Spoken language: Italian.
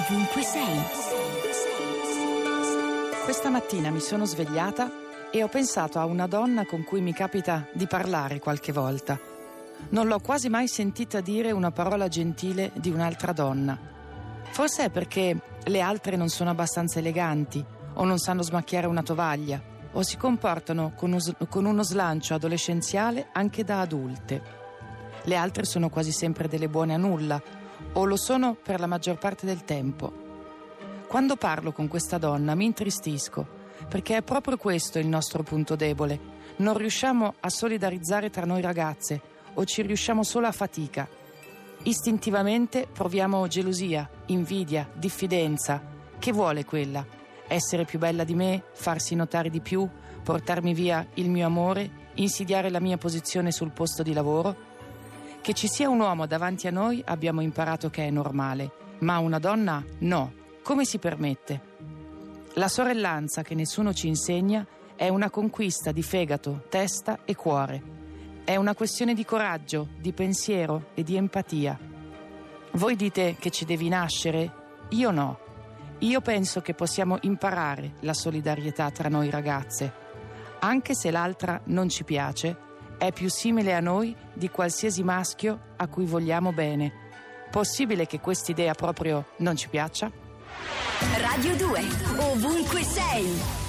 ovunque sei. Questa mattina mi sono svegliata e ho pensato a una donna con cui mi capita di parlare qualche volta. Non l'ho quasi mai sentita dire una parola gentile di un'altra donna. Forse è perché le altre non sono abbastanza eleganti o non sanno smacchiare una tovaglia o si comportano con uno, con uno slancio adolescenziale anche da adulte. Le altre sono quasi sempre delle buone a nulla o lo sono per la maggior parte del tempo. Quando parlo con questa donna mi intristisco perché è proprio questo il nostro punto debole. Non riusciamo a solidarizzare tra noi ragazze o ci riusciamo solo a fatica. Istintivamente proviamo gelosia, invidia, diffidenza. Che vuole quella? Essere più bella di me, farsi notare di più, portarmi via il mio amore, insidiare la mia posizione sul posto di lavoro? Che ci sia un uomo davanti a noi abbiamo imparato che è normale, ma una donna no. Come si permette? La sorellanza che nessuno ci insegna è una conquista di fegato, testa e cuore. È una questione di coraggio, di pensiero e di empatia. Voi dite che ci devi nascere? Io no. Io penso che possiamo imparare la solidarietà tra noi ragazze. Anche se l'altra non ci piace, è più simile a noi di qualsiasi maschio a cui vogliamo bene. Possibile che quest'idea proprio non ci piaccia? Radio 2, ovunque sei.